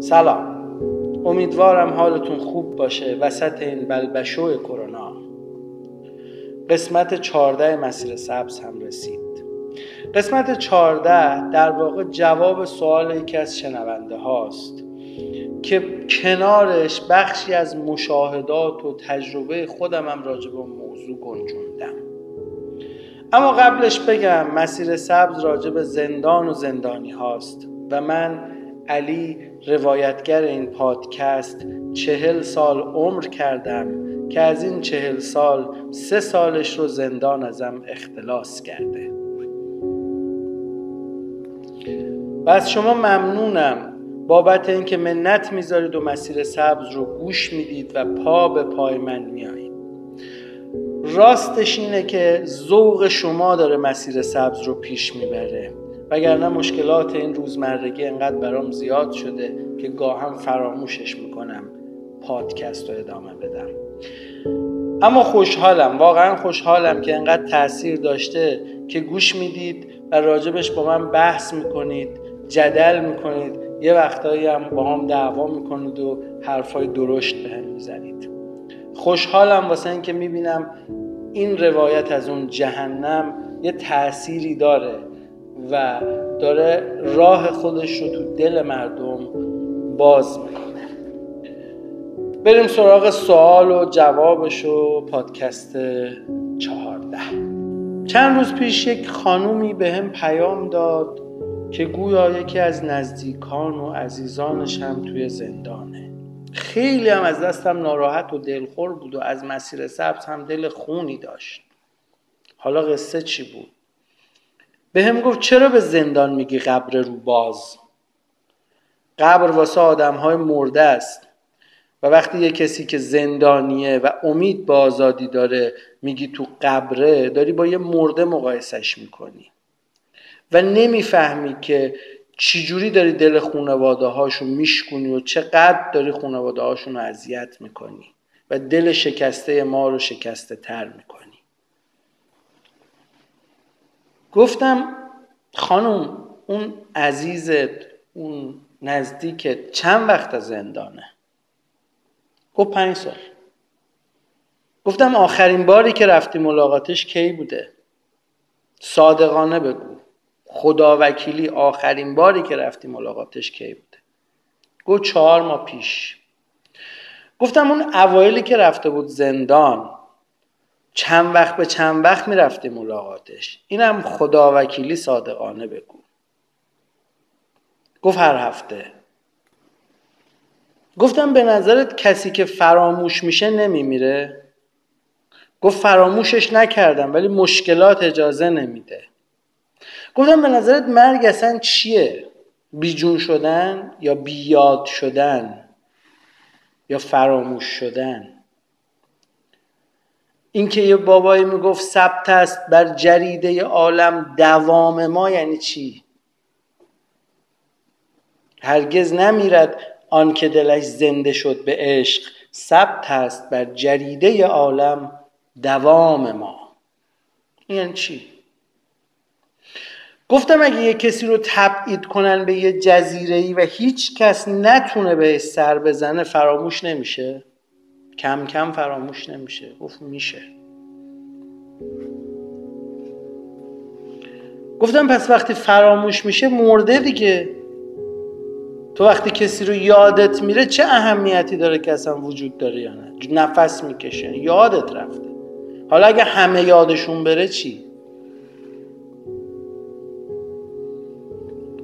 سلام. امیدوارم حالتون خوب باشه. وسط این بلبشو کرونا. قسمت 14 مسیر سبز هم رسید. قسمت 14 در واقع جواب سوال یکی از شنونده هاست که کنارش بخشی از مشاهدات و تجربه خودم هم راجع به موضوع گنجوندم. اما قبلش بگم مسیر سبز راجع به زندان و زندانی هاست و من علی روایتگر این پادکست چهل سال عمر کردم که از این چهل سال سه سالش رو زندان ازم اختلاس کرده. و از شما ممنونم بابت اینکه منت می‌ذارید و مسیر سبز رو گوش می‌دید و پا به پای من میایید راستش اینه که ذوق شما داره مسیر سبز رو پیش می‌بره. وگرنه مشکلات این روزمرگی انقدر برام زیاد شده که گاهم فراموشش می‌کنم پادکست رو ادامه بدم. اما خوشحالم واقعا خوشحالم که انقدر تاثیر داشته که گوش می‌دید و راجبش با من بحث می‌کنید جدل می‌کنید. یه وقتایی هم با هم دعوا می‌کنید و حرفای درشت به هم می‌زنید. خوشحالم واسه اینکه می‌بینم این روایت از اون جهنم یه تأثیری داره. و داره راه خودش رو تو دل مردم باز می‌کنه. بریم سراغ سوال و جوابش و پادکست چهارده. چند روز پیش یک خانومی به هم پیام داد که گویا یکی از نزدیکان و عزیزانش هم توی زندانه. خیلی هم از دستم ناراحت و دلخور بود و از مسیر سبز هم دل خونی داشت. حالا قصه چی بود؟ به هم گفت چرا به زندان میگی قبر رو باز؟ قبر واسه آدم های مرده است. و وقتی یه کسی که زندانیه و امید به آزادی داره میگی تو قبره داری با یه مرده مقایسش می‌کنی. و نمی‌فهمی که چجوری داری دل خونواده هاشون میشکنی و چقدر داری خونواده هاشون رو اذیت می‌کنی. و دل شکسته ما رو شکسته تر می‌کنی. گفتم خانم اون عزیزت اون نزدیکت چند وقت از زندانه؟ گفت پنج سال. گفتم آخرین باری که رفتی ملاقاتش کی بوده؟ صادقانه بگو. خدا وکیلی آخرین باری که رفتی ملاقاتش کی بوده؟ گفت چهار ماه پیش. گفتم اون اوایلی که رفته بود زندان چند وقت به چند وقت می‌رفتی ملاقاتش اینم خدا وکیلی صادقانه بگو. گفت هر هفته. گفتم به نظرت کسی که فراموش میشه نمیمیره؟ گفت فراموشش نکردم ولی مشکلات اجازه نمیده. گفتم به نظرت مرگ اصلا چیه؟ بیجون شدن یا بیاد شدن یا فراموش شدن؟ اینکه یه بابایی می‌گفت ثبت است بر جریده عالم دوام ما یعنی چی؟ هرگز نمیرد آن که دلش زنده شد به عشق ثبت است بر جریده عالم دوام ما. یعنی چی؟ گفتم اگه یه کسی رو تبعید کنن به یه جزیره ای و هیچ کس نتونه به سر بزنه فراموش نمیشه؟ کم کم فراموش نمیشه. گفت میشه. گفتم پس وقتی فراموش میشه مرده دیگه. تو وقتی کسی رو یادت میره چه اهمیتی داره که اصلا وجود داره یا نه؟ نفس می‌کشه. یادت رفته. حالا اگه همه یادشون بره چی؟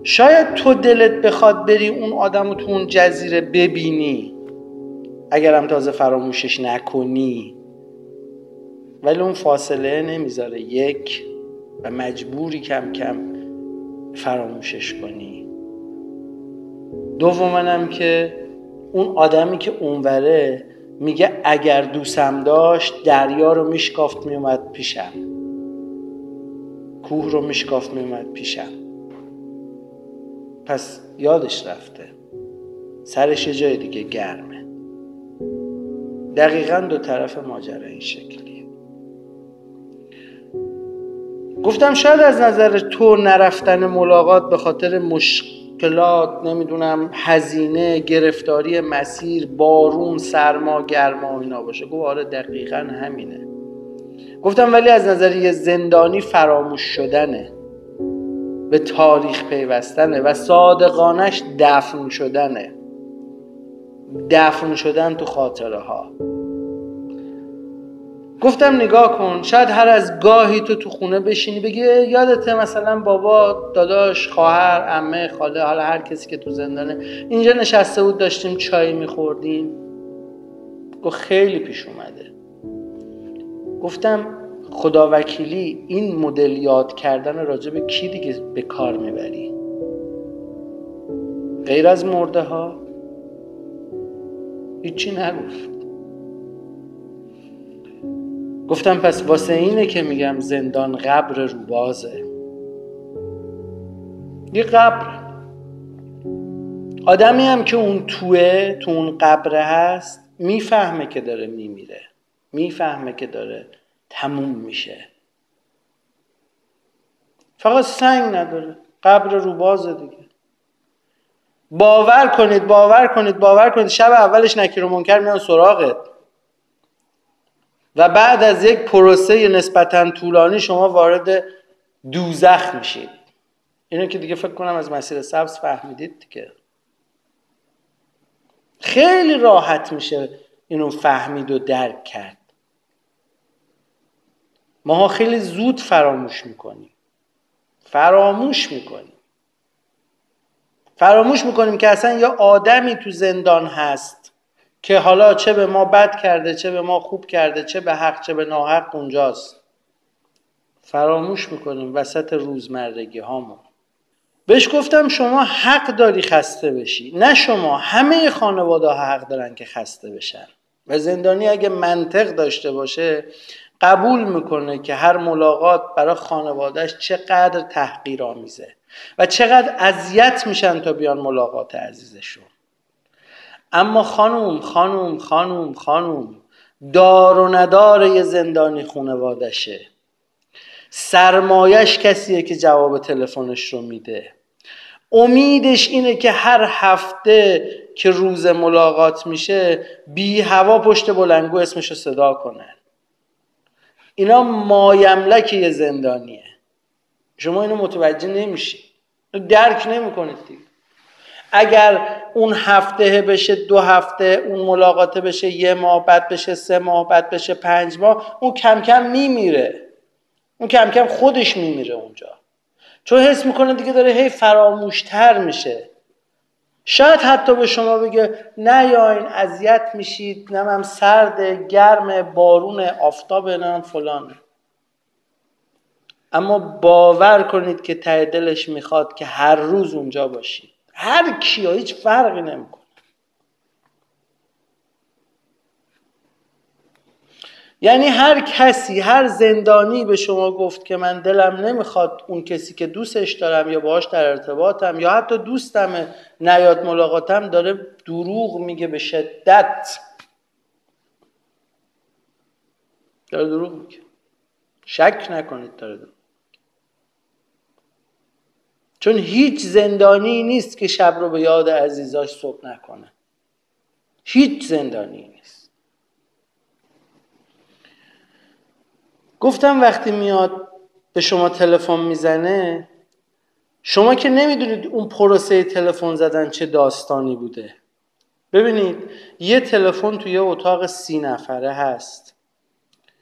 شاید تو دلت بخواد بری اون آدم رو تو اون جزیره ببینی. اگرم تازه فراموشش نکنی. ولی اون فاصله نمی‌ذاره. یک و مجبوری کم کم فراموشش کنی. دومنم که اون آدمی که اونوره میگه اگر دوستم داشت دریا رو میشکافت میومد پیشم. کوه رو میشکاف میومد پیشم. پس یادش رفته. سرش یه جای دیگه گرمه دقیقا دو طرف ماجرا این شکلیه. گفتم شاید از نظر تو نرفتن ملاقات به خاطر مشکلات نمی‌دونم هزینه گرفتاری مسیر بارون سرما گرما اینا باشه. گفت آره دقیقا همینه. گفتم ولی از نظر یه زندانی فراموش شدنه. به تاریخ پیوستنه و صادقانش دفن شدنه. دفن شدن تو خاطره ها گفتم نگاه کن شاید هر از گاهی تو تو خونه بشینی بگی یادته مثلا بابا داداش خواهر عمه خاله حالا هر کسی که تو زندانه. اینجا نشسته بود داشتیم چای میخوردیم. گفت خیلی پیش اومده. گفتم خدا وکیلی این مدل یاد کردن راجع به کی دیگه به کار می‌بری؟ غیر از مرده ها. هیچی نگفت. گفتم پس واسه اینه که میگم زندان قبر روبازه. یه قبر. آدمی هم که اون توه تو اون قبره هست می‌فهمه که داره میمیره. می‌فهمه که داره تموم میشه. فقط سنگ نداره. قبر روبازه دیگه. باور کنید باور کنید باور کنید. شب اولش نکیر و منکر میان سراغت. و بعد از یک پروسه نسبتا طولانی شما وارد دوزخ میشید. اینو که دیگه فکر کنم از مسیر سبز فهمیدید که خیلی راحت میشه اینو فهمید و درک کرد. ماها خیلی زود فراموش می‌کنیم. فراموش می‌کنیم. فراموش می‌کنیم که اصلا یه آدمی تو زندان هست که حالا چه به ما بد کرده چه به ما خوب کرده چه به حق چه به ناحق اونجاست. فراموش می‌کنیم وسط روزمرگی هامون. بهش گفتم شما حق داری خسته بشی. نه شما همه خانواده ها حق دارن که خسته بشن. و زندانی اگه منطق داشته باشه قبول می‌کنه که هر ملاقات برای خانوادهش چقدر تحقیر آمیزه و چقدر اذیت میشن تا بیان ملاقات عزیزشون. اما خانوم خانوم خانوم خانوم دار و ندار یه زندانی خانوادشه سرمایش کسیه که جواب تلفنش رو میده. امیدش اینه که هر هفته که روز ملاقات میشه بی هوا پشت بلنگو اسمش رو صدا کنن اینا مایملک یه زندانیه. شما اینو متوجه نمیشید درک نمی‌کنید دیگه. اگر اون هفته بشه دو هفته اون ملاقاته بشه یه ماه بعد بشه سه ماه بعد بشه پنج ماه اون کم کم میمیره. اون کم کم خودش میمیره اونجا. چون حس می‌کنه دیگه داره هی فراموشتر میشه. شاید حتی به شما بگه نه یا این اذیت میشید نمم سرد گرم بارون آفتاب نم فلان اما باور کنید که ته دلش می‌خواد که هر روز اونجا باشید. هر کیا هیچ فرقی نمی‌کنه. یعنی هر کسی هر زندانی به شما گفت که من دلم نمی‌خواد اون کسی که دوستش دارم یا باهاش در ارتباطم یا حتی دوستم نیاد ملاقاتم داره دروغ میگه به شدت. داره دروغ میگه. شک نکنید داره دروغ چون هیچ زندانی نیست که شب رو به یاد عزیزاش صبح نکنه. هیچ زندانی نیست. گفتم وقتی میاد به شما تلفن می‌زنه شما که نمی‌دونید اون پروسه تلفن زدن چه داستانی بوده. ببینید یه تلفن توی یه اتاق سی نفره هست.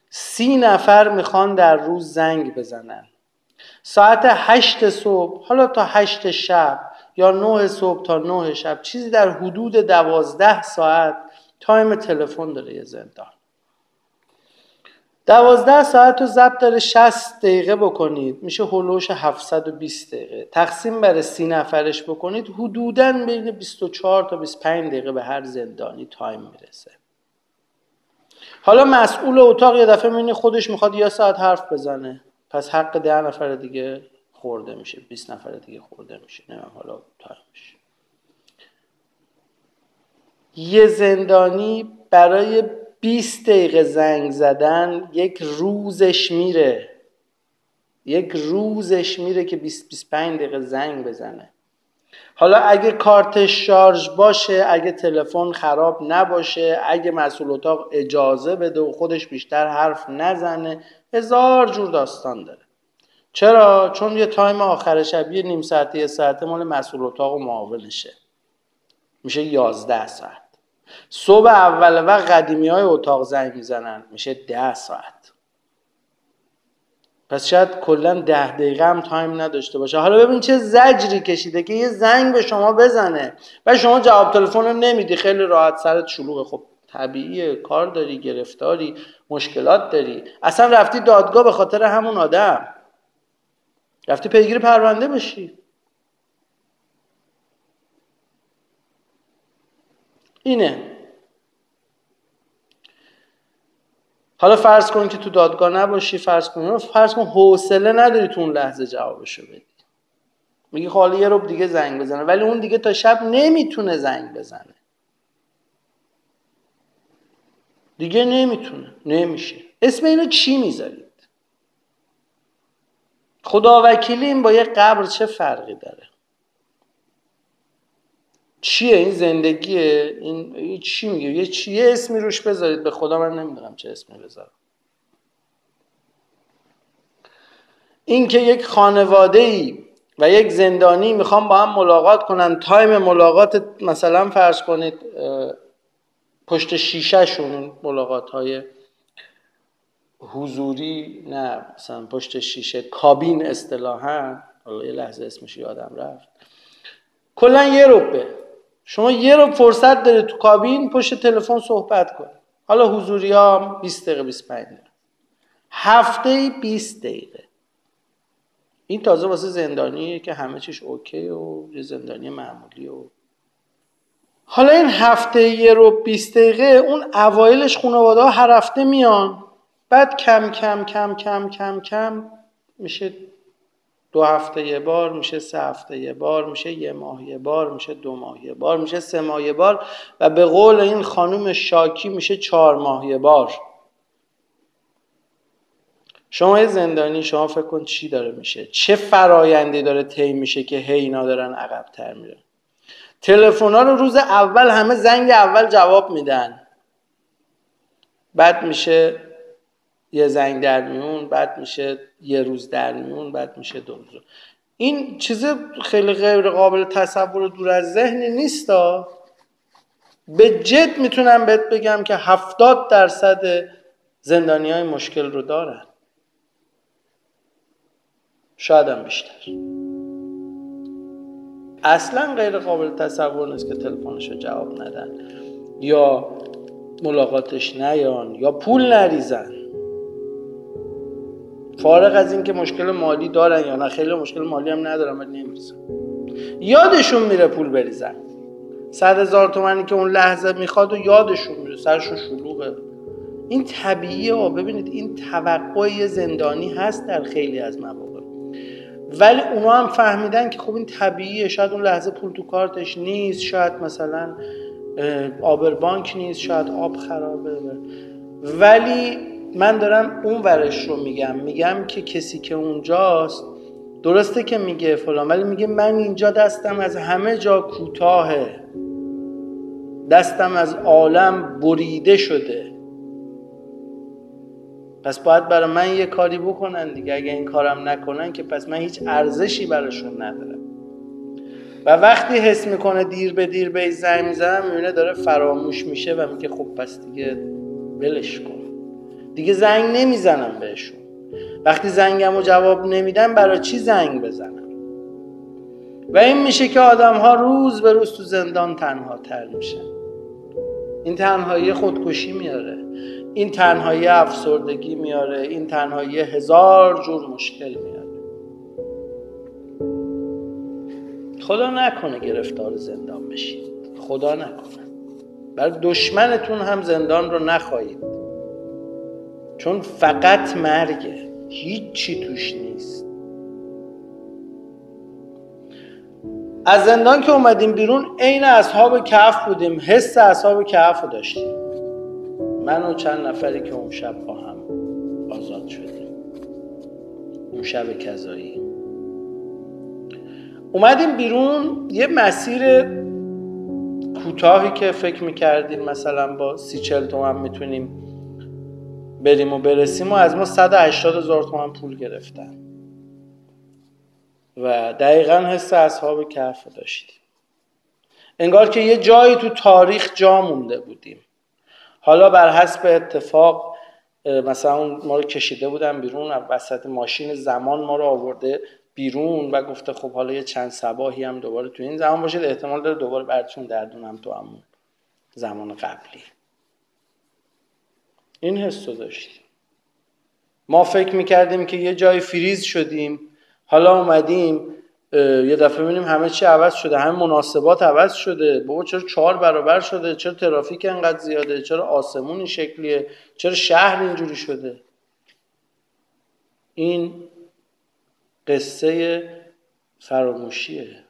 سی نفر می‌خوان در روز زنگ بزنن. ساعت هشت صبح حالا تا هشت شب یا نه صبح تا نه شب چیزی در حدود دوازده ساعت time تلفن داره یه زندان. دوازده ساعت رو ضربدر 60 دقیقه بکنید. میشه حولوحوش 720 دقیقه. تقسیم بر سی نفرش بکنید. حدودا بین 24 تا 25 دقیقه به هر زندانی time می‌رسه. حالا مسئول اتاق یه دفعه می‌بینی خودش می‌خواد یه ساعت حرف بزنه. پس حق ده نفر دیگه خورده میشه. 20 نفر دیگه خورده میشه. نه حالا تایم میشه. یه زندانی برای 20 دقیقه زنگ زدن یک روزش میره. یک روزش میره که 20 25 دقیقه زنگ بزنه. حالا اگه کارتش شارژ باشه اگه تلفن خراب نباشه اگه مسئول اتاق اجازه بده و خودش بیشتر حرف نزنه هزار جور داستان داره. چرا؟ چون یه time آخر شب یه نیم ساعته یه ساعته مال مسئول اتاق و معاونشه. میشه یازده ساعت. صبح اول وقت قدیمی های اتاق زنگ می‌زنن. میشه ده ساعت. پس شاید کلا ده دقیقه هم time نداشته باشه. حالا ببین چه زجری کشیده که یه زنگ به شما بزنه. و شما جواب تلفن رو نمیدی. خیلی راحت سرت شلوغه. خب طبیعیه. کار داری گرفتاری مشکلات داری. اصلا رفتی دادگاه به خاطر همون آدم. رفتی پیگیر پرونده بشی. اینه. حالا فرض کن که تو دادگاه نباشی فرض کن فرض کن حوصله نداری تو اون لحظه جوابشو بدی. میگی خب حالا یه رو دیگه زنگ بزنه ولی اون دیگه تا شب نمی‌تونه زنگ بزنه. دیگه نمی‌تونه نمیشه. اسم اینو چی می‌ذارید؟ خدا وکیلی این با یه قبر چه فرقی داره؟ چیه این زندگیه؟ این چی میگه؟ یه چی یه اسمی روش بذارید. به خدا من نمی‌دونم چه اسمی بذارم. این که یک خانواده ای و یک زندانی می‌خوام با هم ملاقات کنن. تایم ملاقات مثلا فرض کنید پشت شیشه شون ملاقات های حضوری نه مثلا پشت شیشه کابین اصطلاحا حالا یه لحظه اسمش یادم رفت. کلا یه روبه شما یه رو فرصت داره تو کابین پشت تلفن صحبت کن حالا حضوری ها 20 دقیقه 25 دقیقه. هفته 20 دقیقه. این تازه واسه زندانیه که همه چیش اوکی و یه زندانی معمولی و حالا این هفته یه رو 20 دقیقه اون اوایلش خانواده ها هر هفته میان. بعد کم کم کم کم کم کم میشه دو هفته یه بار میشه سه هفته یه بار میشه یه ماه یه بار میشه دو ماه یه بار میشه سه ماه یه بار و به قول این خانوم شاکی میشه چهار ماه یه بار. شما یه زندانی شما فکر کن چی داره میشه؟ چه فرایندی داره طی میشه که هی اینا دارن عقبتر میرن؟ تلفن رو روز اول همه زنگ اول جواب میدن. بعد میشه یه زنگ در میون بعد میشه یه روز در میون بعد میشه دو روز. این چیز خیلی غیر قابل تصور و دور از ذهنی نیست به جد می‌تونم بهت بگم که هفتاد درصد زندانی های مشکل رو دارن. شاید بیشتر. اصلا غیر قابل تصور نیست که تلفنش رو جواب ندن. یا ملاقاتش نیان یا پول نریزن. فارغ از اینکه مشکل مالی دارن یا نه خیلی مشکل مالی هم ندارن ولی نمیریزن یادشون میره پول بریزن. صد هزار تومنی که اون لحظه می‌خواد و یادشون میره سرشون شلوغه. این طبیعیه ها ببینید این توقع زندانی هست در خیلی از مواقع. ولی اونا هم فهمیدن که خب این طبیعیه. شاید اون لحظه پول تو کارتش نیست شاید مثلا آبر بانک نیست شاید آب خرابه. ولی من دارم اون ورش رو میگم. میگم که کسی که اونجاست درسته که میگه فلان ولی میگه من اینجا دستم از همه جا کوتاهه. دستم از عالم بریده شده. پس باید برای من یه کاری بکنن دیگه. اگه این کارم نکنن که پس من هیچ ارزشی براشون ندارم. و وقتی حس می‌کنه دیر به دیر به زنگ می‌زنم می‌بینه داره فراموش میشه و میگه خب پس دیگه بلش کن. دیگه زنگ نمی‌زنم بهشون. وقتی زنگم رو جواب نمیدن برای چی زنگ بزنم؟ و این میشه که آدم ها روز به روز تو زندان تنها تر میشن. این تنهایی خودکشی میاره. این تنهایی افسردگی میاره. این تنهایی هزار جور مشکل میاره. خدا نکنه گرفتار زندان بشید. خدا نکنه. برای دشمنتون هم زندان رو نخواهید. چون فقط مرگه. هیچی توش نیست. از زندان که اومدیم بیرون عین اصحاب کهف بودیم. حس اصحاب کهف رو داشتیم. من و چند نفری که اون شب با هم آزاد شدیم. اون شب کذایی. اومدیم بیرون یه مسیر کوتاهی که فکر می‌کردیم. مثلا با سی چل تومن می‌تونیم بریم و برسیم و از ما 180 هزار تومن پول گرفتن. و دقیقا حس اصحاب کهف داشتیم. انگار که یه جایی تو تاریخ جا مونده بودیم. حالا بر حسب اتفاق مثلا ما رو کشیده بودن بیرون وسط ماشین زمان ما رو آورده بیرون و گفته خب حالا یه چند سباهی هم دوباره تو این زمان باشید احتمال داره دوباره براتون دردونم تو همون زمان قبلی. این حس رو داشتیم. ما فکر می‌کردیم که یه جای فریز شدیم. حالا اومدیم یه دفعه ببینیم همه چی عوض شده همه مناسبات عوض شده. بابا چرا چهار برابر شده؟ چرا ترافیک انقدر زیاده؟ چرا آسمون این شکلیه؟ چرا شهر اینجوری شده؟ این قصه فراموشیه.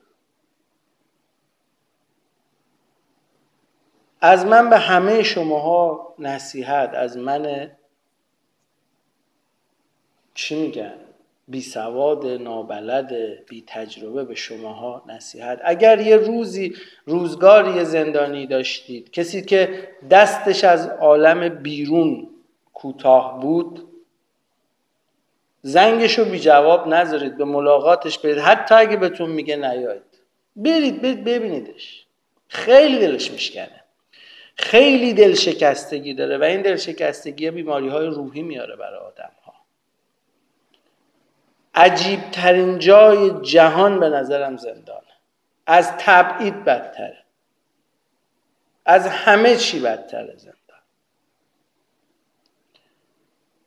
از من به همه شماها نصیحت از من چی میگن؟ بی سواد نابلد بی تجربه به شماها نصیحت. اگر یه روزی روزگاری زندانی داشتید کسی که دستش از عالم بیرون کوتاه بود زنگش رو بی جواب نذارید به ملاقاتش برید. حتی اگه بهتون میگه نیاید. برید برید ببینیدش. خیلی دلش میشکنه. خیلی دل شکستگی داره و این دل شکستگی بیماری های روحی میاره برای آدم ها عجیب ترین جای جهان به نظرم زندانه از تبعید بدتره. از همه چی بدتره زندان.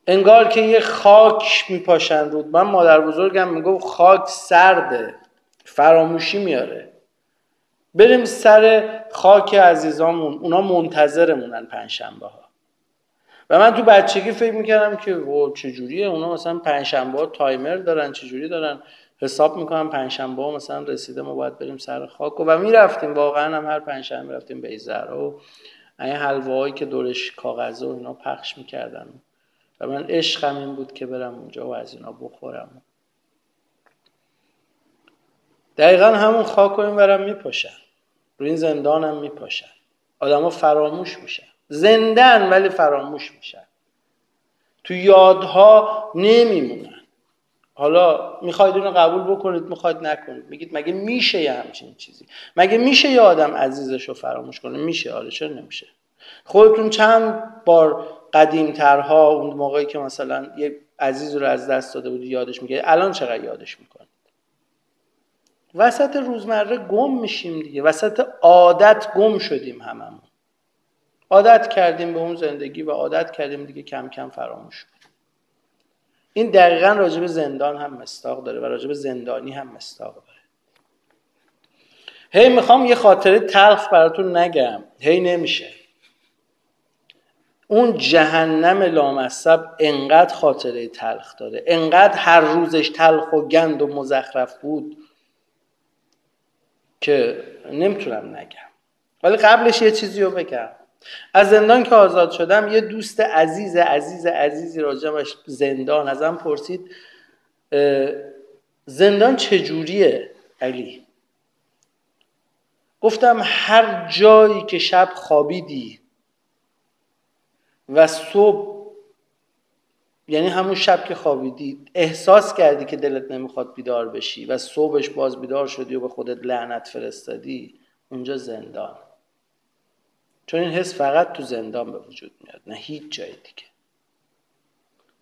انگار که یه خاک میپاشن رود. من مادر بزرگم می‌گفت خاک سرده. فراموشی میاره. بریم سر خاک عزیزامون اونا منتظرمونن پنجشنبه ها و من تو بچگی فکر می‌کردم که و چجوریه اونا مثلا پنجشنبه ها تایمر دارن چجوری دارن حساب می‌کنم پنجشنبه مثلا رسیده ما باید بریم سر خاک. و, و می‌رفتیم واقعا هم هر پنجشنبه می‌رفتیم به ایزر و این حلوایی که دورش کاغذ و اینا پخش می‌کردن. و من عشقم این بود که برم اونجا و از اینا بخورم. دقیقا همون خاک رو این برم میپاشن. روی این زندانم میپاشن. آدما فراموش میشن. زندن ولی فراموش میشن. تو یادها نمیمونن. حالا می‌خواید اونو قبول بکنید می‌خواید نکنید. میگید مگه میشه یه همچین چیزی؟ مگه میشه یه آدم عزیزش رو فراموش کنه؟ میشه. حالا چرا نمیشه؟ خودتون چند بار قدیمترها اون موقعی که مثلا یه عزیز رو از دست داده بودی یادش میگه. الان چقدر یادش می‌کنید وسط روزمره گم میشیم دیگه. وسط عادت گم شدیم هممون. عادت کردیم به اون زندگی و عادت کردیم دیگه کم کم فراموش کنیم. این دقیقا راجب زندان هم مستاق داره و راجب زندانی هم مستاق داره. هی می‌خوام یه خاطره تلخ براتون نگم. هی نمیشه. اون جهنم لامصب انقدر خاطره تلخ داره. انقدر هر روزش تلخ و گند و مزخرف بود. که نمی‌تونم نگم. ولی قبلش یه چیزی رو بگم. از زندان که آزاد شدم یه دوست عزیز عزیز عزیزی راجبش زندان ازم پرسید زندان چجوریه علی؟ گفتم هر جایی که شب خوابیدی و صبح یعنی همون شب که خوابیدی احساس کردی که دلت نمی‌خواد بیدار بشی و صبحش باز بیدار شدی و به خودت لعنت فرستادی اونجا زندان. چون این حس فقط تو زندان به وجود میاد نه هیچ جای دیگه.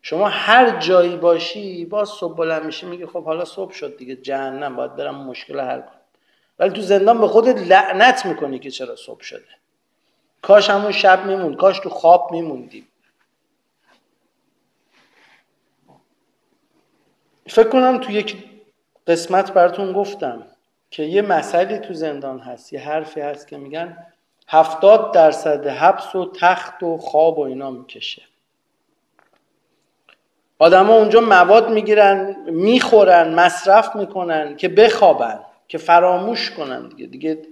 شما هر جایی باشی باز صبح بلند میشی میگی خب حالا صبح شد دیگه جهنم باید برم مشکل حل کنم. ولی تو زندان به خودت لعنت می‌کنی که چرا صبح شده. کاش همون شب میموند کاش تو خواب میموندیم. فکر کنم تو یک قسمت براتون گفتم که یه مسئله تو زندان هست یه حرفی هست که میگن هفتاد درصد حبس و تخت و خواب و اینا می‌کشه. آدما اونجا مواد می‌گیرن می‌خورن مصرف می‌کنن که بخوابن که فراموش کنن دیگه. دیگه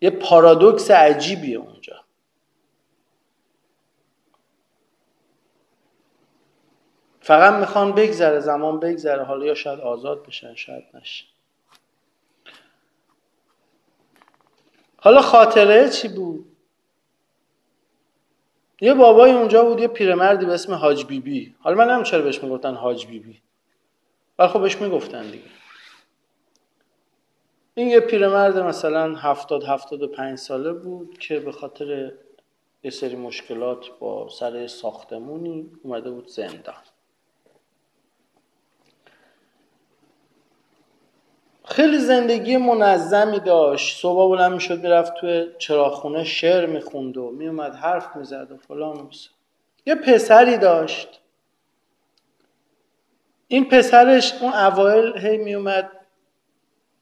یه پارادوکس عجیبیه اونجا. فقط می‌خوان بگذره زمان بگذره. حالا یا شاید آزاد بشن شاید نشه. حالا خاطره چی بود؟ یه بابای اونجا بود یه پیرمردی به اسم حاج بیبی. بی. حالا من هم چرا بهش می‌گفتن حاج بیبی. بی. ولی خب بهش می‌گفتن دیگه. این یه پیرمرد مثلا هفتاد هفتاد و پنج ساله بود که به خاطر یه سری مشکلات با سر ساختمونی اومده بود زندان. خیلی زندگی منظمی داشت. صبح بلند می‌شد می‌رفت توی چراخونه شعر می‌خوند و میومد حرف می‌زد و فلان و یه پسری داشت. این پسرش اون اوایل هی میومد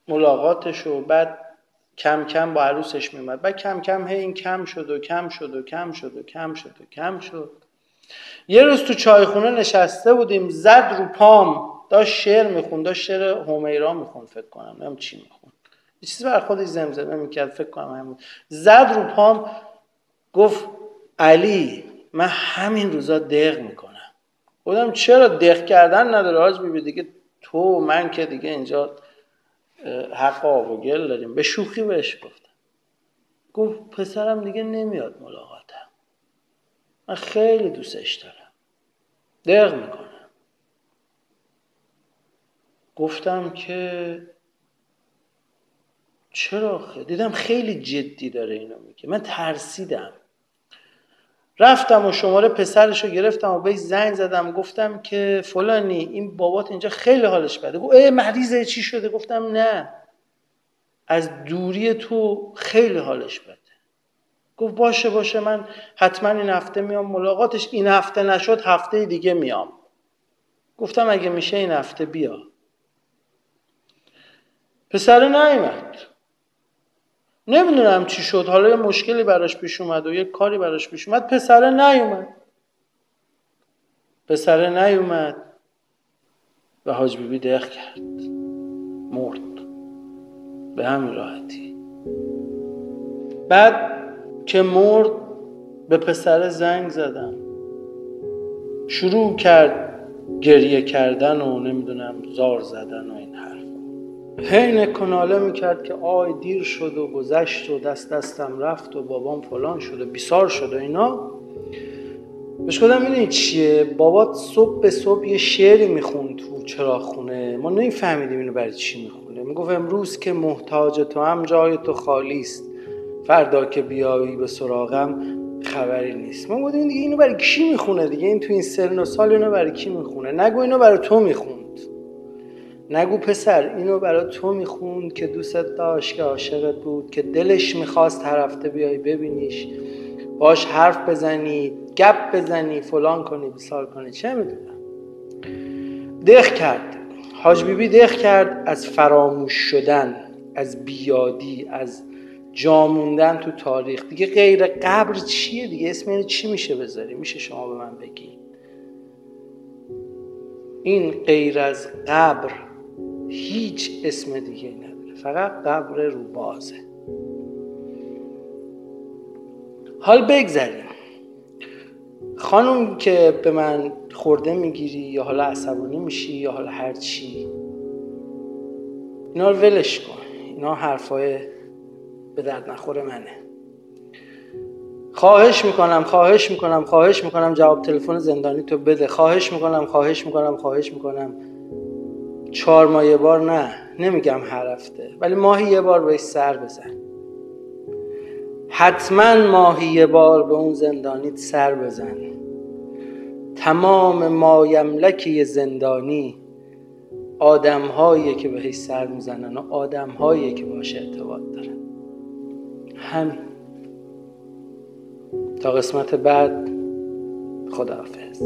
ملاقاتش و بعد کم کم با عروسش میومد بعد کم کم هی این کم شد و کم شد و کم شد و کم شد و کم شد. یه روز تو چایخونه نشسته بودیم زد رو پام. داشت شعر می‌خوند داشت شعر همیرا می‌خوند فکر کنم نمی‌دونم چی می‌خوند. یه چیزی بر خودش زمزمه می‌کرد فکر کنم همون زد رو پام گفت علی من همین روزا دق می‌کنم. گفتم چرا دق کردن نداره آج بیبی؟ دیگه تو من که دیگه اینجا حق آب و گل داریم. به شوخی بهش گفتم. گفت پسرم دیگه نمیاد ملاقاتم. من خیلی دوستش دارم. دق می‌کنم. گفتم که چرا دیدم خیلی جدی داره اینو میگه. من ترسیدم. رفتم و شماره پسرش رو گرفتم و بهش زنگ زدم. گفتم که فلانی این بابات اینجا خیلی حالش بده. گفت ای مریضه چی شده؟ گفتم نه. از دوری تو خیلی حالش بده. گفت باشه باشه من حتما این هفته میام ملاقاتش. این هفته نشد هفته دیگه میام. گفتم اگه میشه این هفته بیا. پسر نیومد نمی‌دونم چی شد. حالا یه مشکلی براش پیش اومد و یه کاری براش پیش اومد. پسر نیومد. پسر نیومد و حاج بیبی دق کرد. مرد. به همین راحتی. بعد که مرد به پسر زنگ زدم شروع کرد گریه کردن و نمی‌دونم زار زدن و حین کناله می‌کرد که آی دیر شد و گذشت و دست دستم رفت و بابام فلان شد و بیسار شد و اینا. بهش گفتم این چیه؟ بابات صبح به صبح یه شعری می‌خوند تو چرا خونه. ما نمیفهمیدیم اینو برای چی می‌خونه. می‌گفت امروز که محتاج تو هم جای تو خالی است. فردا که بیایی به سراغم خبری نیست. ما گفتیم دیگه اینو برای کی می‌خونه؟ دیگه این تو این سن و سال اینو برای کی می‌خونه؟ نگو اینو برای تو میخون نگو پسر اینو برای تو می‌خوند که دوستت داشت که عاشقت بود که دلش می‌خواست هر هفته بیای ببینیش. باش حرف بزنی گپ بزنی فلان کنی بسار کنی. چه می‌دونم؟ دخ کرد. حاج بیبی دخ کرد از فراموش شدن از بیادی از جاموندن تو تاریخ. دیگه غیر قبر چیه دیگه؟ اسم اینو چی میشه بذاری؟ میشه شما به من بگی. این غیر از قبر هیچ اسم دیگه نداره. فقط قبر رو بازه حال بگذاریم خانم که به من خورده می‌گیری یا حالا عصبانی میشی یا حالا هر چی اینا رو ولش کن. اینا حرفای به درد نخور منه. خواهش می‌کنم خواهش می‌کنم خواهش می‌کنم. جواب تلفن زندانی تو بده. خواهش می‌کنم خواهش می‌کنم خواهش می‌کنم. چهار ماه یه بار نه. نمیگم هر هفته. ولی ماهی یه بار بهش سر بزن. حتما ماهی یه بار به اون زندانیت سر بزن. تمام مایملکی زندانی آدم که بهش سر می‌زنن و آدم که باش ارتباط دارن. همین. تا قسمت بعد خداحافظ.